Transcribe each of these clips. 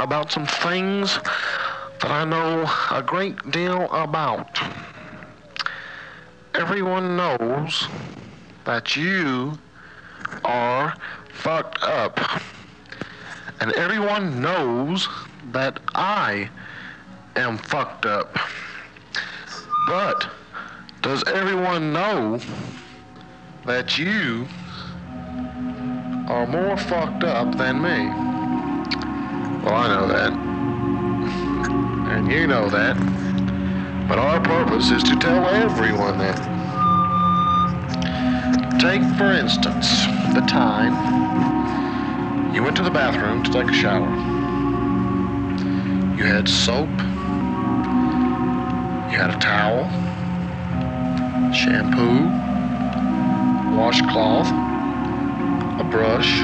About some things that I know a great deal about. Everyone knows that you are fucked up. And everyone knows that I am fucked up. But does everyone know that you are more fucked up than me? Well, I know that. And you know that. But our purpose is to tell everyone that. Take, for instance, the time you went to the bathroom to take a shower. You had soap. You had a towel, shampoo, washcloth, a brush.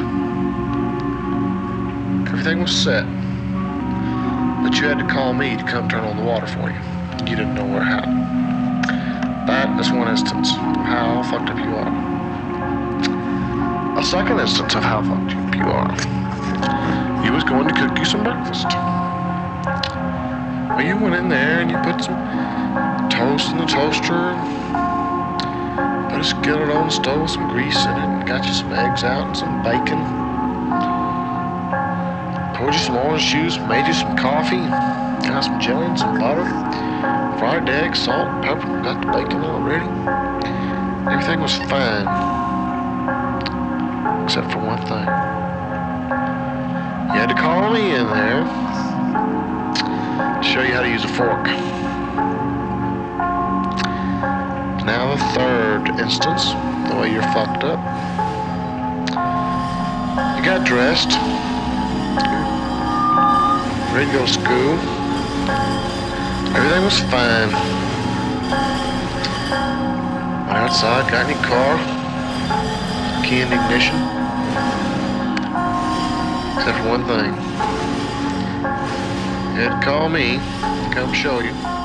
Everything was set. But you had to call me to come turn on the water for you. You didn't know where how. That is one instance of how fucked up you are. A second instance of how fucked up you are. He was going to cook you some breakfast. Well, you went in there and you put some toast in the toaster, put a skillet on the stove, some grease in it, and got you some eggs out and some bacon. You some orange juice, made you some coffee, got some jelly and some butter, fried eggs, salt, pepper, got the bacon all ready. Everything was fine except for one thing. You had to call me in there to show you how to use a fork. Now the third instance, the way you're fucked up. You got dressed, ready to go school. Everything was fine. Went outside, got in your car, key in ignition. Except for one thing. To call me come show you.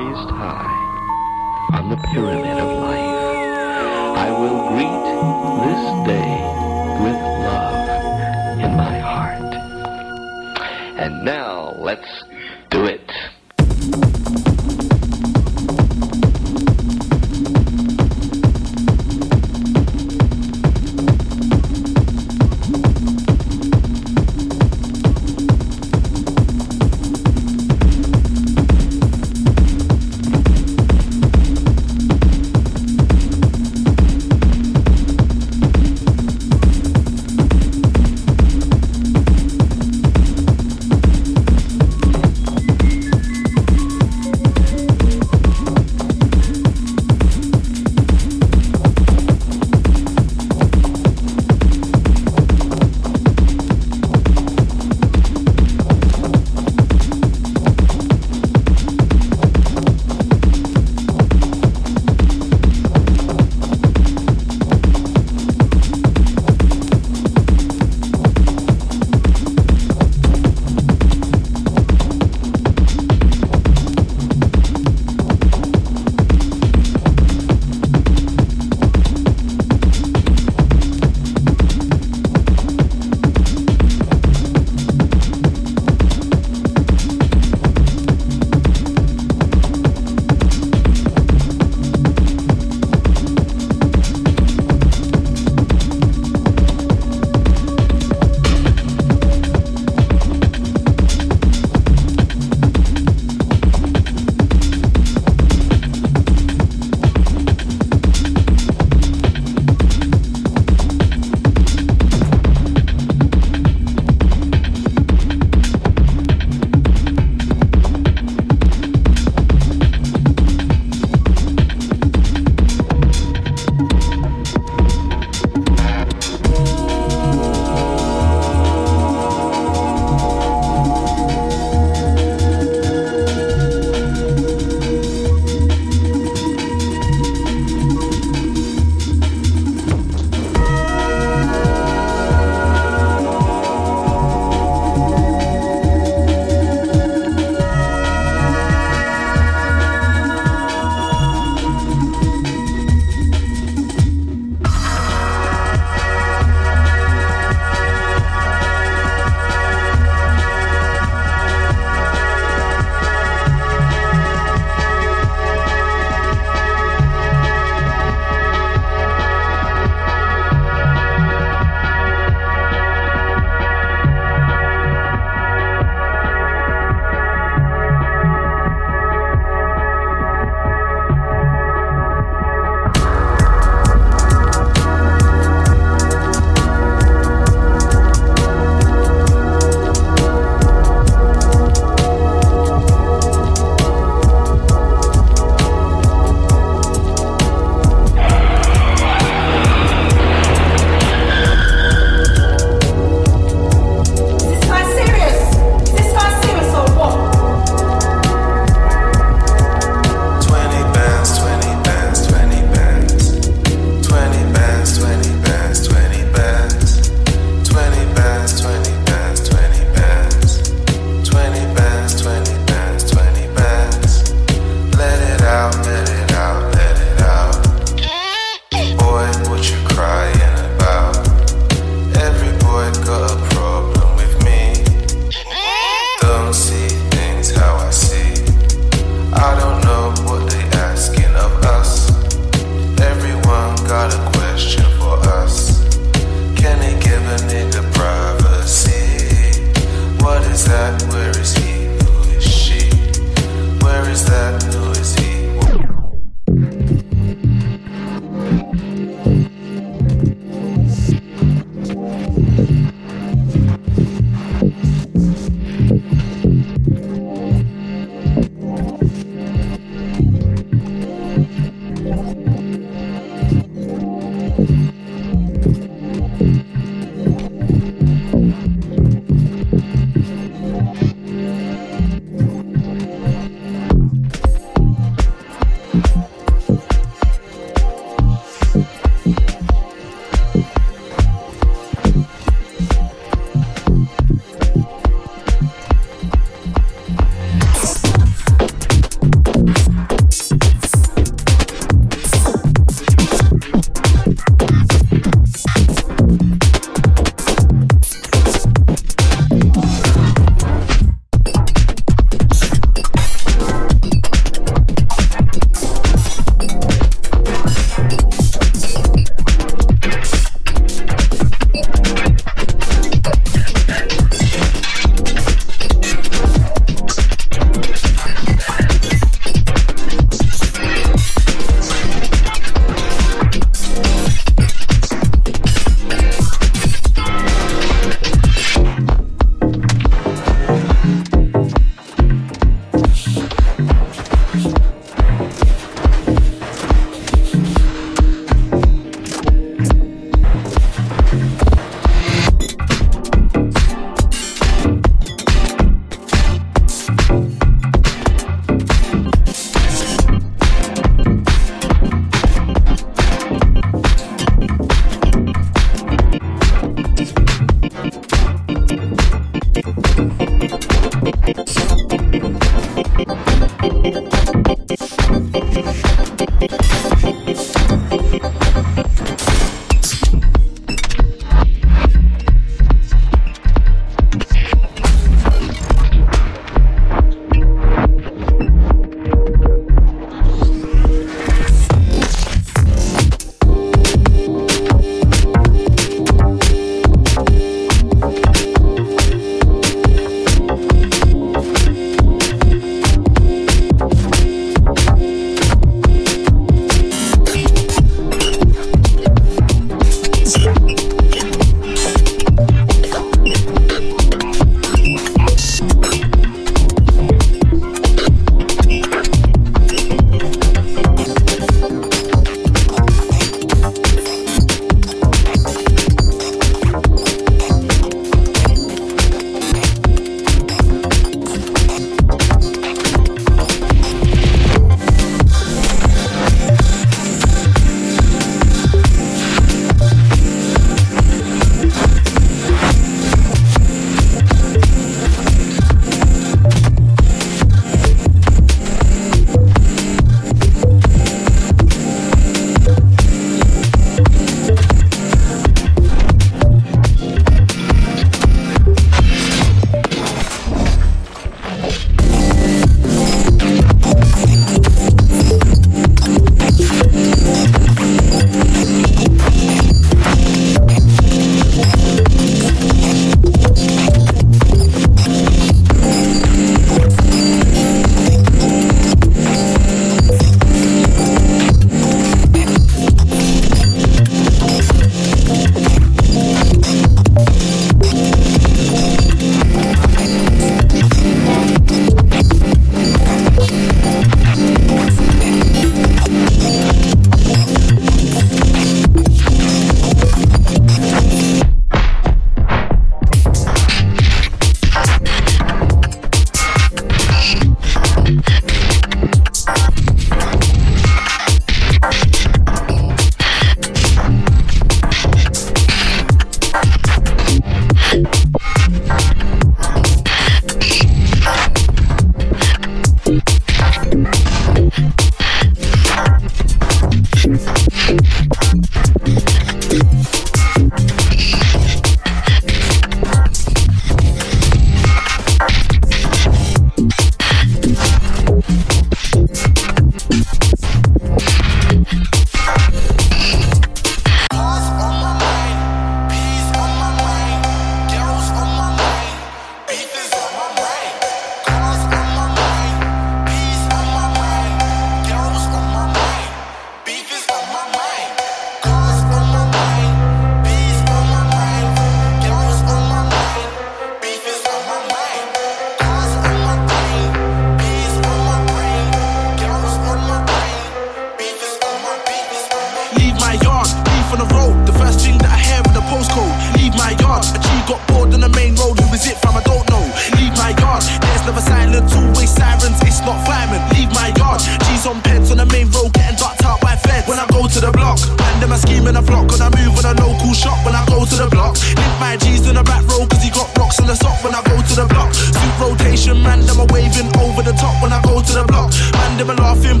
block, cause I move in a local shop when I go to the block. lift my G's in the back row, cause he got rocks in the sock when I go to the block. Suit rotation, man, them are waving over the top when I go to the block. Man, them are laughing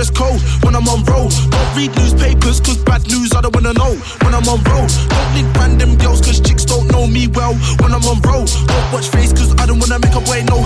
when I'm on road. Don't read newspapers, cause bad news I don't wanna know when I'm on road. Don't link random girls, cause chicks don't know me well when I'm on road. Don't watch face, cause I don't wanna make a boy know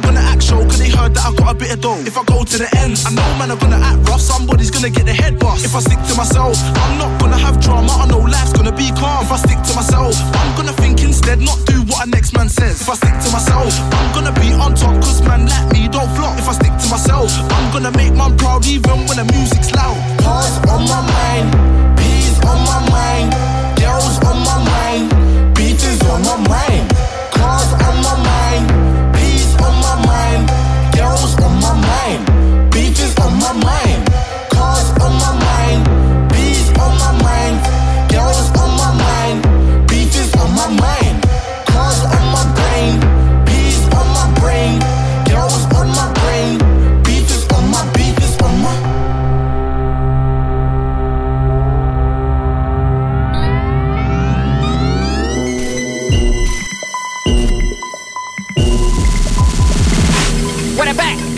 are gonna act show cause they heard that I got a bit of dough. If I go to the end, I know man are gonna act rough, somebody's gonna get their head bust. If I stick to myself, I'm not gonna have drama, I know life's gonna be calm. If I stick to myself, I'm gonna think instead, not do what a next man says. If I stick to myself, I'm gonna be on top cause man like me don't flop. If I stick to myself, I'm gonna make man proud even when the music's loud. Cars on my mind, peas on my mind, girls on my mind, beaches on my mind. Cars on my mind,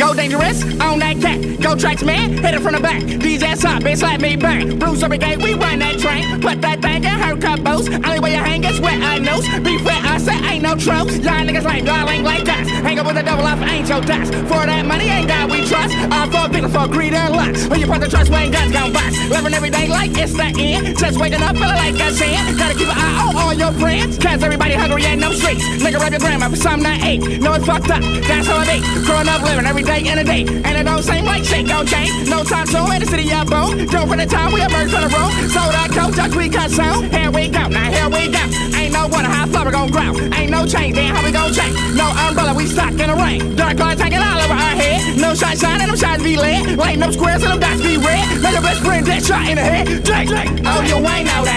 go dangerous, on that cat, go tracks man, hit it from the back. DJ top, bitch, let me back. Bruce every gate, we run that train. Put that thing in her combos. Only way you hang is where I knows. Be where I say ain't no tropes. Y'all niggas lame, y'all ain't like us. Hang up with a double off, ain't your dust. For that money, ain't God we trust. All for bigger, for greed and lust. When you put the trust, when guns gon' bust. Living every day like it's the end. Just waking up, feeling like a sin. Gotta keep an eye on all your friends. Cause everybody hungry and no streets. Nigga, rap your grandma for something I ate. No, it's fucked up. That's how I be. Growing up, living every day in a day. And it don't seem like shit gon' change. No time to in the city of boom. Don't for the time we emerge from the road. So that coach, just we got sound. Here we go, now here we go. Ain't no how far we gon' grow. Ain't no change, then how we gon' change. No umbrella, we stuck in the rain. Dark clouds hanging all over our head. No shine and them shots be lit. Light no squares and them dots be red. Let your best friend get shot in the head. Drake, Drake. Oh, you ain't that.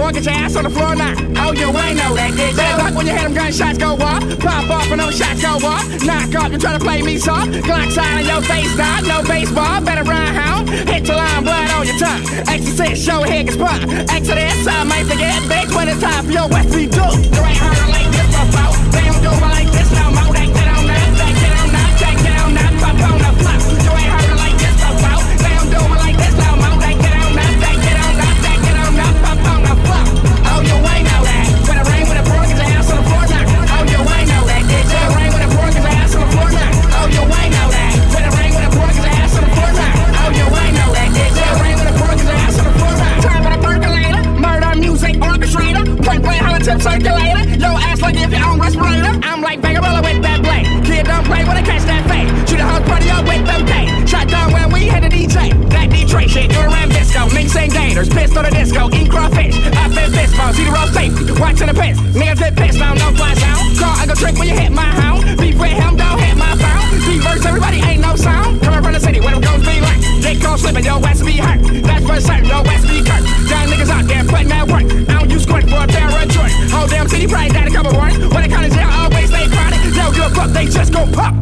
When it rain, when it pour, get your ass on the floor now. Oh, you ain't know that. Get Bad luck when you hear them gunshots go off. Pop off and them shots go off. Knock off, you try to play me soft. Glock sign on your face, dog. No baseball, better run home. Hit your line, blood on your tongue. Exorcist, show head gets spun. Exodus, I might forget. Big when it's time for your West we do. You ain't heard like this before. They don't do like this no chip circulator. Yo ass like if you on respirator. I'm like Vagabella with that blade. Kid don't play when I catch that fade. Shoot a whole party up with them pay. Shot down when we hit the DJ. That Detroit shit, you're around disco. Mixing gators, pissed on the disco. Eat crawfish. I've been fist see the road safety. Watching the piss. Niggas get pissed, I don't know fly sound. Car, I go drink when you hit my hound. Beef with him, don't hit my phone. Deep verse, everybody ain't no sound. Coming from the city, what I'm going be like. It gon' slip and your ass be hurt. That's for certain, your ass be hurt. Young niggas out there putting that work. I don't use squirt for a pair of joints. Whole damn city pride got a couple warrants. When it comes to jail, always stay chronic. They don't give a fuck, they just go pop.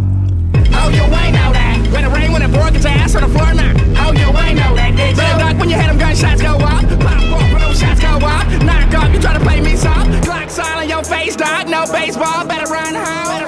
Oh, you ain't know that. When it rain, when it pour, get your ass on the floor now. Oh, you ain't know that, did you? Real when you had them gunshots go off. Pop off when them shots go off. Knock off, you try to play me soft. Clock all in your face, dog. No baseball, better run home. Better